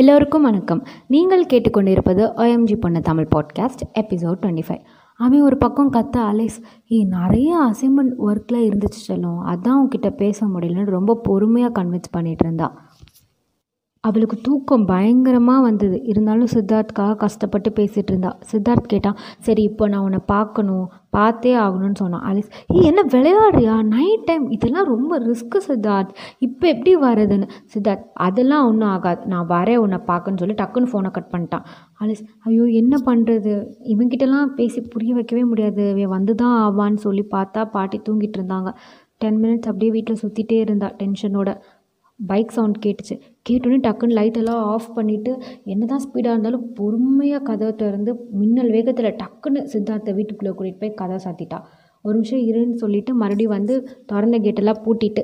எல்லோருக்கும் வணக்கம். நீங்கள் கேட்டுக்கொண்டிருப்பது ஓஎம்ஜி பொண்ணு Tamil podcast episode twenty five அவன் ஒரு பக்கம் கத்த அலைஸ் ஏ நிறைய அசைன்மெண்ட் ஒர்க்கில் இருந்துச்சு செல்லும். அதான் உன்கிட்ட பேச முடியலன்னு ரொம்ப பொறுமையாக கன்வின்ஸ் பண்ணிகிட்டு இருந்தான் அவளுக்கு தூக்கம் பயங்கரமாக வந்தது. இருந்தாலும் சித்தார்த்துக்காக கஷ்டப்பட்டு பேசிகிட்டு இருந்தா. சித்தார்த் கேட்டான் சரி இப்போ நான் உன்னை பார்க்கணும். பார்த்தே ஆகணும்னு சொன்னான் அலிஸ். ஏ என்ன விளையாடுறியா? நைட் டைம் இதெல்லாம் ரொம்ப ரிஸ்க்கு சித்தார்த். இப்போ எப்படி வரதுன்னு சித்தார்த் அதெல்லாம் ஒன்றும் ஆகாது. நான் வரேன் உன்னை பார்க்கன்னு சொல்லி டக்குன்னு ஃபோனை கட் பண்ணிட்டான். அலிஸ் ஐயோ என்ன பண்ணுறது இவங்கிட்டலாம் பேசி புரிய வைக்கவே முடியாது. இவன் வந்து தான் ஆவான்னு சொல்லி பார்த்தா பாட்டி தூங்கிட்டு இருந்தாங்க. டென் மினிட்ஸ் அப்படியே வீட்டில் சுற்றிட்டே இருந்தா டென்ஷனோட பைக் சவுண்ட் கேட்டுச்சு. கேட்டோன்னே டக்குன்னு லைட்டெல்லாம் ஆஃப் பண்ணிவிட்டு என்ன தான் ஸ்பீடாக இருந்தாலும் பொறுமையாக கதவை திறந்து மின்னல் வேகத்தில் டக்குன்னு சித்தார்த்தை வீட்டுக்குள்ளே கூட்டிகிட்டு போய் கதை சாத்திட்டா. ஒரு நிமிஷம் இருன்னு சொல்லிவிட்டு மறுபடியும் வந்து திறந்த கேட்டெல்லாம் பூட்டிட்டு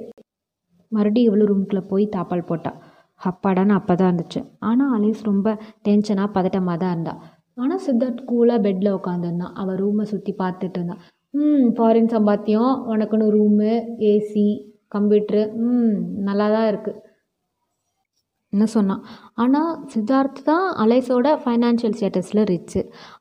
மறுபடியும் இவ்வளோ ரூமுக்குள்ளே போய் தாப்பால் போட்டா. அப்பாடான்னு அப்போ தான் இருந்துச்சு. ஆனால் அலேஸ் ரொம்ப டென்ஷனாக பதட்டமாக தான் இருந்தாள் ஆனால் சித்தார்த் கூலாக பெட்டில் உட்காந்துருந்தான் அவள் ரூமை சுற்றி பார்த்துட்டு இருந்தான் ம் ஃபாரின் சம்பாத்தியம் உனக்குன்னு ரூமு ஏசி கம்ப்யூட்ரு ம் நல்லா தான் இருக்குது என்ன சொன்னான் ஆனால் சித்தார்த் தான் அலைஸோட ஃபைனான்ஷியல் ஸ்டேட்டஸில் ரிச்சு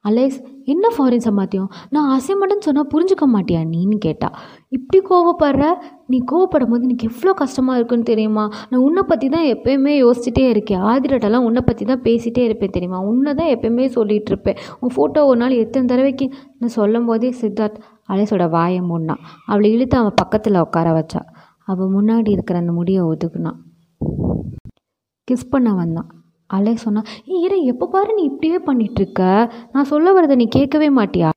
அலைஸ் என்ன ஃபாரின் சம்பாத்தியம்? நான் அசைமெண்ட்னு சொன்னால் புரிஞ்சுக்க மாட்டியா நீன்னு கேட்டா. இப்படி கோவப்படுற நீ கோவப்படும் போது எனக்கு எவ்வளோ கஷ்டமாக இருக்குன்னு தெரியுமா? நான் உன்னை பற்றி தான் எப்பயுமே யோசிச்சுட்டே இருக்கேன். ஆதிரட்டெல்லாம் உன்னை பற்றி தான் பேசிகிட்டே இருப்பேன் தெரியுமா? உன்னை தான் எப்பயுமே சொல்லிகிட்டு இருப்பேன். உன் ஃபோட்டோ ஒரு நாள் எத்தனை தடவைக்கு? நான் சொல்லும் போதே சித்தார்த் அலைஸோட வாயை முன்னான் அவளை இழுத்து அவன் பக்கத்தில் உட்கார வச்சா. அவள் முன்னாடி இருக்கிற அந்த முடியை ஒதுக்குனான் கிஸ் பண்ண வந்தான். அலே சொன்னான் ஏய் இரு எப்போ பாரு நீ இப்படியே பண்ணிகிட்ருக்க நான் சொல்ல வரதை நீ கேட்கவே மாட்டியா?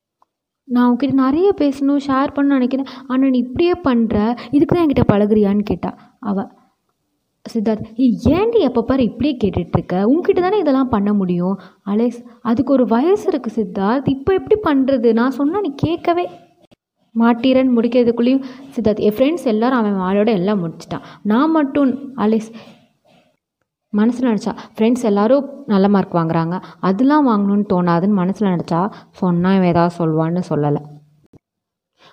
நான் உன்கிட்ட நிறைய பேசணும் ஷேர் பண்ண நினைக்கிறேன். ஆனால் நீ இப்படியே பண்ணுற இதுக்கு தான் என்கிட்ட பழகுறியான்னு கேட்டா. அவள் சித்தார்த் ஏய் ஏன்டி எப்போ பாரு இப்படியே கேட்டுட்ருக்க உங்ககிட்ட தானே இதெல்லாம் பண்ண முடியும்? அலேஸ் அதுக்கு ஒரு வயசு இருக்குது சித்தார்த். இப்போ எப்படி பண்ணுறது நான் சொன்னால் நீ கேட்கவே மாட்டீரன் முடிக்கிறதுக்குள்ளேயும் சித்தார்த் என் ஃப்ரெண்ட்ஸ் எல்லோரும் அவன் ஆளோட எல்லாம் முடிச்சிட்டான். நான் மட்டும் அலேஸ் மனசில் நினச்சா ஃப்ரெண்ட்ஸ் எல்லோரும் நல்ல மார்க் வாங்குறாங்க. அதெல்லாம் வாங்கணும்னு தோணாதுன்னு மனசில் நினச்சா சொன்னால் இவன் ஏதாவது சொல்லுவான்னு சொல்லலை.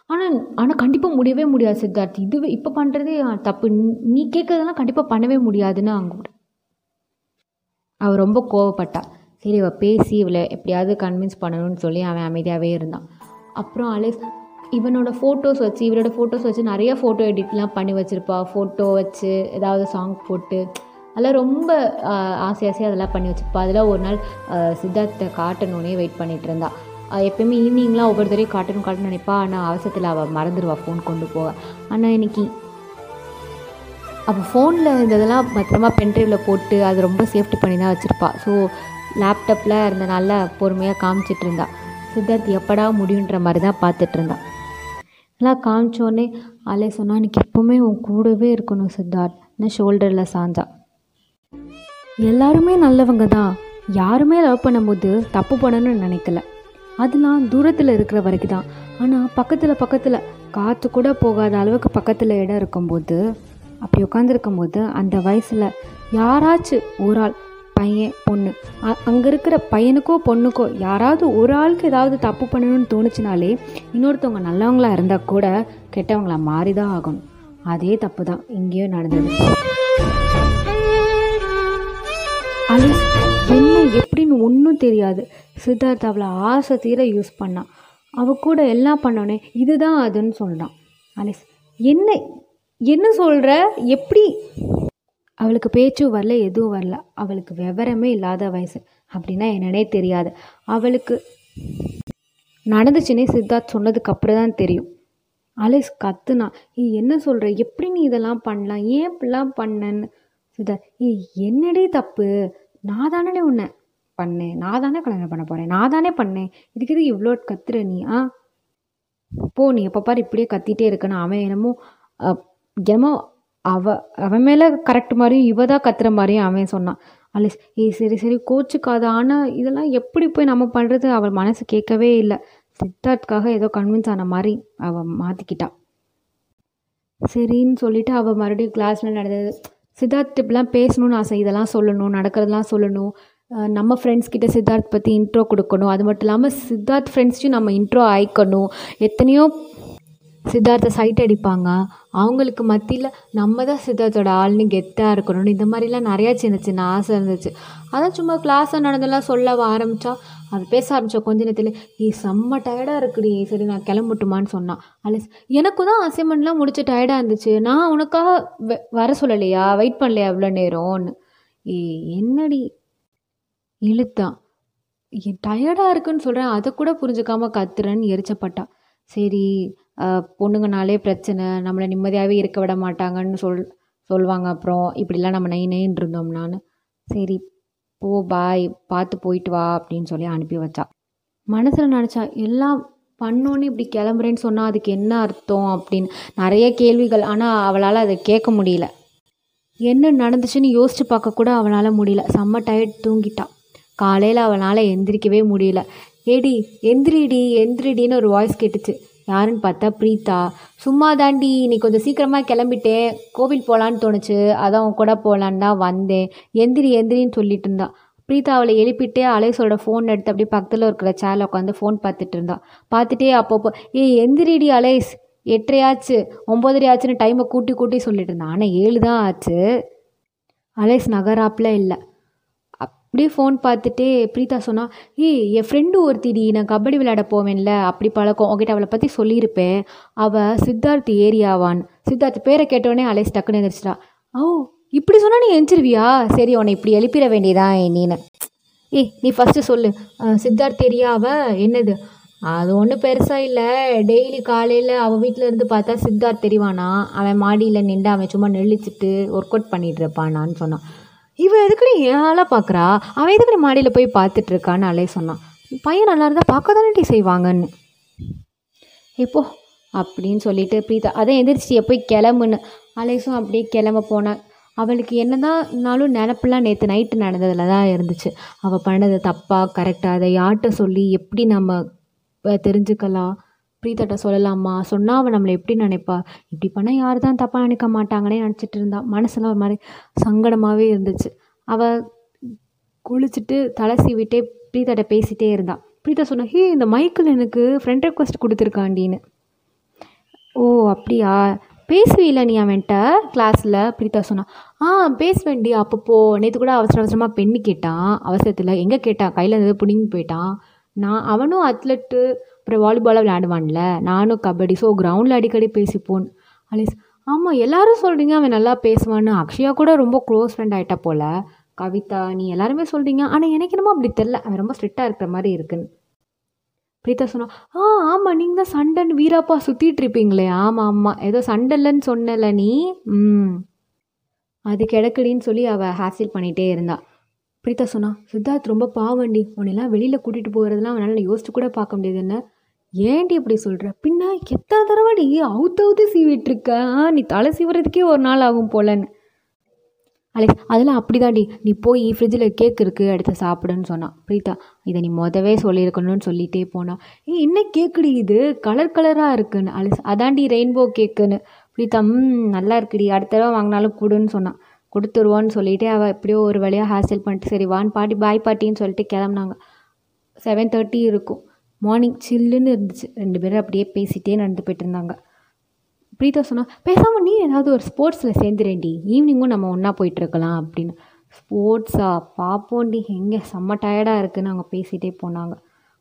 ஆனால் ஆனால் கண்டிப்பாக முடியவே முடியாது சித்தார்த். இதுவே இப்போ பண்ணுறதே தப்பு. நீ- கேட்குறதெல்லாம் கண்டிப்பாக பண்ணவே முடியாதுன்னு அவங்க அவள் ரொம்ப கோவப்பட்டா. சரி இவள் பேசி இவளை எப்படியாவது கன்வின்ஸ் பண்ணணும்னு சொல்லி அவன் அமைதியாகவே இருந்தான். அப்புறம் அலேஸ் இவனோட ஃபோட்டோஸ் வச்சு இவரோட ஃபோட்டோஸ் வச்சு நிறைய ஃபோட்டோ எடிட்லாம் பண்ணி வச்சுருப்பா. ஃபோட்டோ வச்சு ஏதாவது சாங் போட்டு அதெல்லாம் ரொம்ப ஆசை ஆசையாக அதெல்லாம் பண்ணி வச்சுப்பா அதெல்லாம் ஒரு நாள் சித்தார்த்தை காட்டணுன்னே வெயிட் பண்ணிட்டு இருந்தா. எப்போயுமே எப்பயுமே ஈவினிங்லாம் ஒவ்வொரு தடையும் காட்டணும் காட்டணும்னு நினைப்பா. ஆனால் அவசரத்தில் அவள் மறந்துடுவா ஃபோன் கொண்டு போக. ஆனால் இன்னைக்கு அவள் ஃபோனில் இருந்ததெல்லாம் பத்திரமா பென்ட்ரைவில் போட்டு அது ரொம்ப சேஃப்டி பண்ணி தான் வச்சுருப்பா. ஸோ லேப்டாப்பில் இருந்தனால பொறுமையாக காமிச்சிட்டு இருந்தா. சித்தார்த் எப்படா முடியுன்ற மாதிரி தான் பார்த்துட்டு இருந்தா. எல்லாம் காமிச்சோடனே அலே சொன்னால் எனக்கு எப்போவுமே உன் கூடவே இருக்கணும் சித்தார்த். நான் ஷோல்டரில் சாஞ்சா. எல்லாருமே நல்லவங்க தான் யாருமே லவ் பண்ணும்போது தப்பு பண்ணணும்னு நினைக்கல. அதெல்லாம் தூரத்தில் இருக்கிற வரைக்கும் தான் ஆனால் பக்கத்தில் பக்கத்தில் காற்று கூட போகாத அளவுக்கு பக்கத்தில் இடம் இருக்கும்போது அப்படி உட்காந்துருக்கும் போது அந்த வயசில் யாராச்சும் ஒரு ஆள் பையன் பொண்ணு அங்கே இருக்கிற பையனுக்கோ பொண்ணுக்கோ யாராவது ஒரு ஆளுக்கு ஏதாவது தப்பு பண்ணணும்னு தோணுச்சுனாலே இன்னொருத்தவங்க நல்லவங்களா இருந்தால் கூட கெட்டவங்களா மாறி தான் ஆகணும். அதே தப்பு தான் இங்கேயும் நடந்தது. எப்படின்னு ஒன்றும் தெரியாது. சித்தார்த் அவளை ஆசை தீர யூஸ் பண்ணான் அவள் கூட எல்லாம் பண்ணோன்னே இதுதான் அதுன்னு சொல்கிறான் அலிஸ் என்ன என்ன சொல்கிற எப்படி? அவளுக்கு பேச்சும் வரல எதுவும் வரல. அவளுக்கு விவரமே இல்லாத வயசு. அப்படின்னா என்னன்னே தெரியாது. அவளுக்கு நடந்துச்சுன்னே சித்தார்த் சொன்னதுக்கு அப்புறம் தான் தெரியும். அலிஸ் கத்துனா ஏய் என்ன சொல்கிற எப்படி நீ இதெல்லாம் பண்ணலாம்? ஏன் இப்படிலாம் பண்ணன்னு? சித்தார்த் ஏ என்னடே தப்பு? நான் தானே உன்னை பண்ணேன் நான் தானே கல்யாணம் பண்ண போகிறேன் நான் தானே பண்ணேன் இதுக்கு எதுக்கு இவ்வளோ கத்துற நீ? ஆ? போ நீ எப்போ பாரு இப்படியே கத்திட்டே இருக்கணும். அவன் என்னமோ அஹ், என்னமோ அவ அவன் மேலே கரெக்ட் மாதிரியும் இவ தான் கத்துற மாதிரியும் அவன் சொன்னான். அலிஸ் ஏய் சரி சரி கோச்சுக்காத. ஆனால் இதெல்லாம் எப்படி போய் நம்ம பண்ணுறது அவள் மனசு கேட்கவே இல்லை. சித்தார்த்துக்காக ஏதோ கன்வின்ஸ் ஆன மாதிரி அவள் மாற்றிக்கிட்டா சரின்னு சொல்லிட்டு அவள் மறுபடியும் கிளாஸில் நடந்தது. சித்தார்த் இப்படிலாம் பேசணும்னு ஆசை. இதெல்லாம் சொல்லணும் நடக்கிறதெல்லாம் சொல்லணும். நம்ம ஃப்ரெண்ட்ஸ் கிட்ட சித்தார்த் பற்றி இன்ட்ரோ கொடுக்கணும். அது மட்டும் இல்லாமல் சித்தார்த் ஃப்ரெண்ட்ஸையும் நம்ம இன்ட்ரோ ஆயிக்கணும். எத்தனையோ சித்தார்த்தை சைட் அடிப்பாங்க. அவங்களுக்கு மத்தியில் நம்ம தான் சித்தார்த்தோட ஆள்னு கெத்தாக இருக்கணும்னு இந்த மாதிரிலாம் நிறையா சின்ன சின்ன ஆசை இருந்துச்சு. அதான் சும்மா கிளாஸில் நடந்தெல்லாம் சொல்ல ஆரம்பித்தா அது பேச ஆரம்பித்தா கொஞ்ச நேரத்தில் ஏ செம்ம டயர்டாக இருக்குடி. சரி நான் கிளம்பட்டுமான்னு சொன்னான். அலிஸ் எனக்கு தான் அசைன்மெண்ட்லாம் முடிச்சு டயர்டாக இருந்துச்சு. நான் உனக்காக வ வர சொல்லலையா? வெயிட் பண்ணலையா எவ்வளோ நேரம்னு? ஏ என்னடி? இழுத்தான் டயர்டாக இருக்குன்னு சொல்கிறேன் அதை கூட புரிஞ்சுக்காம கத்துறேன்னு எரிச்சப்பட்டா. சரி பொண்ணுங்கனாலே பிரச்சனை. நம்மளை நிம்மதியாகவே இருக்க விட மாட்டாங்கன்னு சொல் சொல்லுவாங்க அப்புறம் இப்படிலாம் நம்ம நை நைன்னு இருந்தோம்னான்னு சரி போ பாய் பார்த்து போயிட்டு வா அப்படின்னு சொல்லி அனுப்பி வச்சா. மனசில் நினச்சா எல்லாம் பண்ணோன்னு இப்படி கிளம்புறேன்னு சொன்னால் அதுக்கு என்ன அர்த்தம்? அப்படின்னு நிறைய கேள்விகள். ஆனால் அவளால் அதை கேட்க முடியல. என்ன நடந்துச்சுன்னு யோசிச்சு பார்க்க கூட அவளால் முடியல. செம்ம டயர்ட் தூங்கிட்டா. காலையில் அவளால் எந்திரிக்கவே முடியல. ஏடி எந்திரிடி எந்திரிடின்னு ஒரு வாய்ஸ் கேட்டுச்சு. யாருன்னு பார்த்தா பிரீத்தா. சும்மா தாண்டி நீ கொஞ்சம் சீக்கிரமாக கிளம்பிட்டேன் கோவில் போகலான்னு தோணுச்சு. அதான் உன் கூட போகலான்னு தான் வந்தேன். எந்திரி எந்திரின்னு சொல்லிட்டு இருந்தா. பிரீதா அவளை எழுப்பிட்டே அலேஸோட ஃபோன் எடுத்து அப்படியே பக்கத்தில் இருக்கிற சேரில் உட்காந்து ஃபோன் பார்த்துட்டு இருந்தா. பார்த்துட்டே அப்பப்போ ஏய் எந்திரிடி அலேஸ். எட்டரையாச்சு. ஒம்பதரை ஆச்சுன்னு டைமை கூட்டி கூட்டி சொல்லிட்டு இருந்தான் ஆனால் ஏழு தான் ஆச்சு. அலேஸ் நகராப்பில் இல்லை. அப்படியே ஃபோன் பார்த்துட்டே பிரீதா சொன்னா ஏய் என் ஃப்ரெண்டு ஒருத்திடி நான் கபடி விளையாட போவேன்ல அப்படி பழக்கம். உங்ககிட்ட அவளை பற்றி சொல்லியிருப்பேன். அவள் சித்தார்த் ஏரியாவான். சித்தார்த் பேரை கேட்டோடனே அலேஸ் டக்குன்னு எந்திரிச்சிட்டா. ஓ இப்படி சொன்னால் நீ எந்திரிவியா? சரி உன்னை இப்படி எழுப்பிட வேண்டியதான் நீனு. ஏய் நீ ஃபஸ்ட்டு சொல்லு. சித்தார்த் ஏரியா என்னது? அது ஒன்றும் பெருசாக இல்லை. டெய்லி காலையில் அவள் வீட்டில் இருந்து பார்த்தா சித்தார்த் தெரிவானா? அவன் மாடியில் நின்று அவன் சும்மா நெளிச்சிட்டு ஒர்க் அவுட் பண்ணிட்டு இருப்பானான்னு சொன்னான். இவள் எதுக்குடி ஏழாக பார்க்குறா அவன் எதுக்குடி மாடியில் போய் பார்த்துட்டு இருக்கான்னு அலே சொன்னான். பையன் நல்லா இருந்தால் பார்க்க தானே செய்வாங்கன்னு. எப்போ அப்படின்னு சொல்லிட்டு பிரீதா அதான் எந்திரிச்சு போய் கிளம்புன்னு. அலேஸும் அப்படியே கிளம்ப போனான் அவளுக்கு என்ன தான் இருந்தாலும் நினப்பெல்லாம் நேற்று நைட்டு நடந்ததில் தான் இருந்துச்சு. அவள் பண்ணது தப்பாக கரெக்டாக அதை யார்கிட்ட சொல்லி எப்படி நம்ம தெரிஞ்சுக்கலாம்? பிரீதாட்ட சொல்லலாமா? சொன்னால் அவள் நம்மளை எப்படி நினைப்பா? இப்படி பண்ணால் யார் தான் தப்பாக நினைக்க மாட்டாங்கன்னே நினச்சிட்டு இருந்தா. மனசெல்லாம் ஒரு மாதிரி சங்கடமாகவே இருந்துச்சு. அவள் குளிச்சுட்டு தலை சீவிட்டே பிரீதாட்ட பேசிகிட்டே இருந்தாள் பிரீதா சொன்னா ஹே இந்த மைக்கிள் எனக்கு ஃப்ரெண்ட் ரெக்வஸ்ட் கொடுத்துருக்காண்டின்னு. ஓ அப்படியா? பேசுவீல நீ அவன்கிட்ட? கிளாஸில் பிரீதா சொன்னா. ஆ பேசுவேன்டி அப்பப்போ. நேற்று கூட அவசர அவசரமாக பெண்ணு கேட்டான். அவசரத்தில் எங்கே கேட்டான் கையில் இருந்தது பிடிங்கி போயிட்டான். நான் அவனும் அத்லெட்டு அப்புறம் வாலிபாலாக விளையாடுவான்ல. நானும் கபடி. ஸோ கிரவுண்டில் அடிக்கடி பேசிப்போன் அலிஸ் ஆமாம் எல்லாரும் சொல்கிறீங்க அவன் நல்லா பேசுவான்னு. அக்ஷயா கூட ரொம்ப க்ளோஸ் ஃப்ரெண்ட் ஆகிட்டா போல. கவிதா நீ எல்லாருமே சொல்கிறீங்க ஆனால் எனக்கு என்னமோ அப்படி தெரில அவன் ரொம்ப ஸ்ட்ரிக்டாக இருக்கிற மாதிரி இருக்குன்னு. பிரீதா சொன்னா ஆ ஆமாம் நீங்கள் தான் சண்டைன்னு வீராப்பா சுற்றிட்டு இருப்பீங்களே. ஆமாம் ஆமாம் ஏதோ சண்டை இல்லைன்னு சொன்னல நீ? ம். அது கிடக்குடின்னு சொல்லி அவள் ஹேசில் பண்ணிகிட்டே இருந்தாள் பிரீதா சொன்னா சித்தார்த் ரொம்ப பாவண்டி உன்னெல்லாம் வெளியில் கூட்டிகிட்டு போகிறதுலாம் அவனால் யோசிச்சு கூட பார்க்க முடியாது. என்ன ஏன்டி இப்படி சொல்கிற பின்ன எத்தனை தடவைடி அவுத்து அவுத்து சீவிட்டுருக்க? நீ தலை சீவுறதுக்கே ஒரு நாள் ஆகும் போலன்னு. அலெக்ஸ் அதெல்லாம் அப்படிதான்டி. நீ போய் ஃப்ரிட்ஜில் கேக் இருக்குது எடுத்து சாப்பிடுன்னு சொன்னான். பிரீதா இதை நீ மொதவே சொல்லியிருக்கணும்னு சொல்லிட்டே போனான். ஏ என்ன கேக்குடி இது? கலர் கலராக இருக்குன்னு. அலெக்ஸ் அதான்டி ரெயின்போ கேக்குன்னு பிரீதா ம் நல்லா இருக்குடி. அடுத்த தடவை வாங்கினாலும் கொடுன்னு சொன்னான். கொடுத்துருவான்னு சொல்லிட்டு அவள் எப்படியோ ஒரு வழியாக ஹேர்ஸ்டைல் பண்ணிட்டு சரி வான் பாட்டி பாய் பாட்டின்னு சொல்லிட்டு கிளம்புனாங்க. செவன் தேர்ட்டி இருக்கும். மார்னிங் சில்லுன்னு இருந்துச்சு. ரெண்டு பேரும் அப்படியே பேசிகிட்டே நடந்து போயிட்டு இருந்தாங்க பிரீதா சொன்னால் பேசாமல் நீ ஏதாவது ஒரு ஸ்போர்ட்ஸில் சேர்ந்துறேன்டி. ஈவினிங்கும் நம்ம ஒன்றா போயிட்டுருக்கலாம் அப்படின்னு. ஸ்போர்ட்ஸா? பார்ப்போண்டி எங்கே? செம்ம டயர்டாக இருக்குதுன்னு அவங்க பேசிகிட்டே போனாங்க.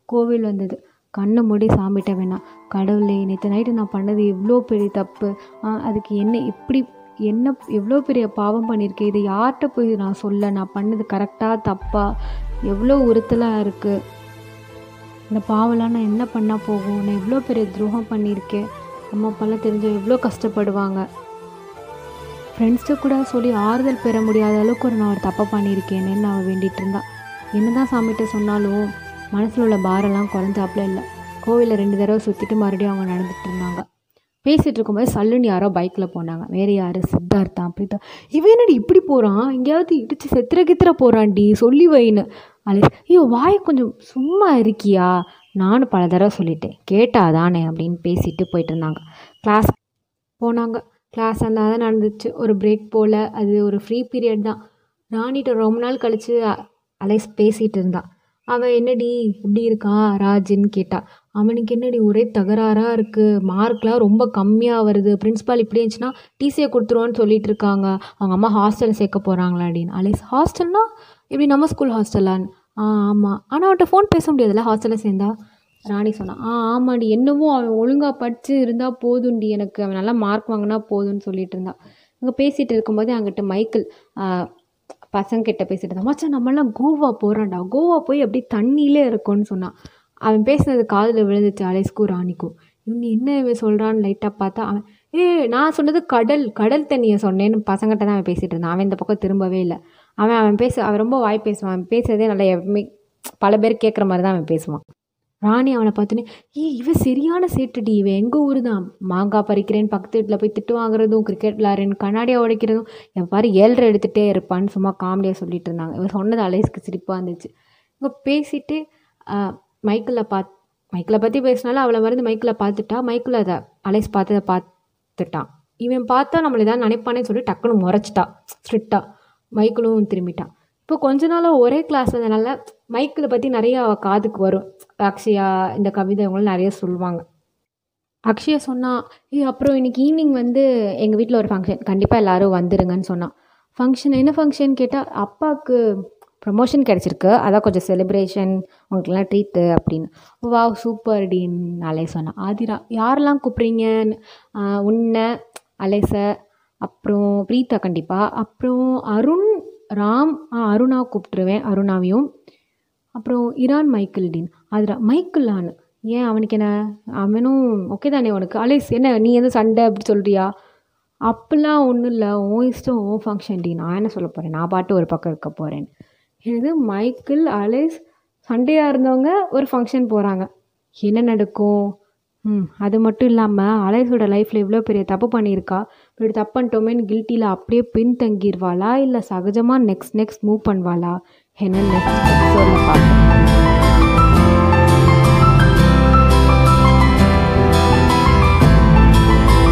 கோவில் வந்தது. கண்ணை மூடி சாமிட்ட வேணாம். கடவுளே நேற்று நைட்டு நான் பண்ணது எவ்வளோ பெரிய தப்பு. ஆ, அதுக்கு என்ன எப்படி என்ன எவ்வளோ பெரிய பாவம் பண்ணியிருக்கேன் இதை யார்கிட்ட போய் நான் சொல்ல? நான் பண்ணது கரெக்டாக தப்பாக எவ்வளோ உறுத்தலாக இருக்குது இந்த பாவம்லாம் நான் என்ன பண்ணால் போகும்? நான் எவ்வளோ பெரிய துரோகம் பண்ணியிருக்கேன். அம்மா அப்பாலாம் தெரிஞ்சு எவ்வளோ கஷ்டப்படுவாங்க. ஃப்ரெண்ட்ஸ்ட்டு கூட சொல்லி ஆறுதல் பெற முடியாத அளவுக்கு ஒரு நான் ஒரு தப்பை பண்ணியிருக்கேன்னு நான் வேண்டிகிட்டு இருந்தா. என்ன தான் சாமிகிட்ட சொன்னாலும் மனசில் உள்ள பாரெல்லாம் குறைஞ்சாப்புல இல்லை. கோவிலில் ரெண்டு தடவை சுற்றிட்டு மறுபடியும் அவங்க நடந்துட்டு இருந்தாங்க. பேசிகிட்டு இருக்கும்போது சல்லுன்னு யாரோ பைக்கில் போனாங்க. வேறு யார்? சித்தார்த்தா பிரீதா இவன் என்னடி இப்படி போகிறான் எங்கேயாவது இடிச்சு செத்துற கித்திர போகிறான்டி சொல்லி வைன்னு. அலிஸ் ஐயோ வாய் கொஞ்சம் சும்மா இருக்கியா? நானும் பல தடவை சொல்லிட்டேன். கேட்டாதானே அப்படின்னு பேசிட்டு போயிட்டு இருந்தாங்க கிளாஸ் போனாங்க. கிளாஸ் அந்த தான் நடந்துச்சு. ஒரு பிரேக் போல். அது ஒரு ஃப்ரீ பீரியட் தான். ராணிகிட்ட ரொம்ப நாள் கழித்து அலைஸ் பேசிகிட்டு இருந்தான் அவன் என்னடி இப்படி இருக்கான் ராஜின்னு கேட்டா. அவனுக்கு என்னடி ஒரே தகராறாக இருக்குது மார்க்லாம் ரொம்ப கம்மியாக வருது. பிரின்ஸிபால் இப்படி இருந்துச்சுன்னா டிசியை கொடுத்துருவான்னு சொல்லிட்டு இருக்காங்க. அவங்க அம்மா ஹாஸ்டல் சேர்க்க போகிறாங்களா அப்படின்னு. அலைஸ் ஹாஸ்டல்னா இப்படி நம்ம ஸ்கூல் ஹாஸ்டலான்னு ஆ? ஆமாம் ஆனால் அவன்கிட்ட ஃபோன் பேச முடியாதுல்ல? ஹாஸ்டலில் சேர்ந்தா? ராணி சொன்னான் ஆ ஆமாடி என்னவோ அவன் ஒழுங்காக படித்து இருந்தால் போதும்டி எனக்கு அவன் நல்லா மார்க் வாங்கினா போதும்னு சொல்லிட்டு இருந்தா. அங்கே பேசிகிட்டு இருக்கும்போது அங்கிட்ட மைக்கிள் பசங்கிட்ட பேசிட்டு இருந்தான் மச்சான் நம்மளாம் கோவா போகிறான்டா கோவா போய் அப்படியே தண்ணியிலே இருக்கோன்னு சொன்னான் அவன் பேசினது காதில் விழுந்துச்சு அலேஸ்க்கும் ராணிக்கும். இவங்க என்ன இவன் சொல்கிறான்னு லைட்டாக பார்த்தா அவன் ஏ நான் சொன்னது கடல் கடல் தண்ணியை சொன்னேன்னு பசங்கிட்ட தான் அவன் பேசிகிட்டு இருந்தான். அவன் இந்த பக்கம் திரும்பவே இல்லை. அவன் அவன் பேச அவன் ரொம்ப வாய் பேசுவான். அவன் பேசுறதே நல்லா எப்பவுமே பல பேர் கேட்குற மாதிரி தான் அவன் பேசுவான். ராணி அவனை பார்த்தோன்னே ஏய் இவன் சரியான சேட்டுடி. இவன் எங்கள் ஊர் தான் மாங்காய் பறிக்கிறேன்னு பக்கத்து வீட்டில் போய் திட்டு வாங்குறதும் கிரிக்கெட் விளாட்றேன் கண்ணாடியாக உடைக்கிறதும் என் பாரு ஏழ்ரை எடுத்துகிட்டே இருப்பான்னு சும்மா காமெடியாக சொல்லிட்டு இருந்தாங்க. இவன் சொன்னது அலேஸ்க்கு சிரிப்பாக இருந்துச்சு. இவங்க பேசிட்டு மைக்கில் பாத் மைக்கில் பற்றி பேசினாலும் அவளை மருந்து மைக்கில் பார்த்துட்டா மைக்கில் அதை அலேஸ் பார்த்ததை பார்த்துட்டான். இவன் பார்த்தா நம்மளை ஏதாவது நினைப்பானே சொல்லி டக்குன்னு முறைச்சிட்டா ஸ்ட்ரிக்டாக மைக்கிளும் திரும்பிட்டான். இப்போ கொஞ்ச நாளாக ஒரே கிளாஸ் வந்தனால மைக்கிளை பற்றி நிறையா அவள் காதுக்கு வரும். அக்ஷயா இந்த கவிதை இவங்களும் நிறைய சொல்லுவாங்க. அக்ஷயா சொன்னான் ஏ அப்புறம் இன்னைக்கு ஈவினிங் வந்து எங்கள் வீட்டில் ஒரு ஃபங்க்ஷன் கண்டிப்பாக எல்லோரும் வந்துடுங்கன்னு சொன்னான். ஃபங்க்ஷன் என்ன ஃபங்க்ஷன் கேட்டால் அப்பாவுக்கு ப்ரமோஷன் கிடச்சிருக்கு. அதான் கொஞ்சம் செலிப்ரேஷன் உங்களுக்குலாம் ட்ரீட்டு அப்படின்னு. வாவ் சூப்பர் டின்னு அலை சொன்னான். ஆதிரா யாரெல்லாம் கூப்பிட்றீங்கன்னு? உன்னை அலேச அப்புறம் பிரீத்தா கண்டிப்பாக அப்புறம் அருண் ராம் ஆ அருணா கூப்பிட்ருவேன் அருணாவையும். அப்புறம் இரான் மைக்கேல் டீன். அதில் மைக்கிளான்னு ஏன் அவனுக்கு என்ன? அவனும் ஓகே தானே உனக்கு. அலேஸ் என்ன நீ எதுவும் சண்டை அப்படி சொல்கிறியா அப்போல்லாம் ஒன்றும் இல்லை. ஓ இஷ்டம் ஓ ஃபங்க்ஷன் டி நான் என்ன சொல்ல போகிறேன் நான் பாட்டு ஒரு பக்கம் இருக்க போகிறேன் எனது மைக்கிள் அலேஸ் சண்டையாக இருந்தவங்க ஒரு ஃபங்க்ஷன் போகிறாங்க என்ன நடக்கும்? ம் அது மட்டும் இல்லாமல் அலேஸோட லைஃப்பில் இவ்வளோ பெரிய தப்பு பண்ணியிருக்கா? இப்படி தப்பு பண்ணிட்டோமேன்னு கில்ட்டியில் அப்படியே பின் தங்கிடுவாளா இல்லை சகஜமாக நெக்ஸ்ட் நெக்ஸ்ட் மூவ் பண்ணுவாளா? என்ன நெக்ஸ்ட் எபிசோடில்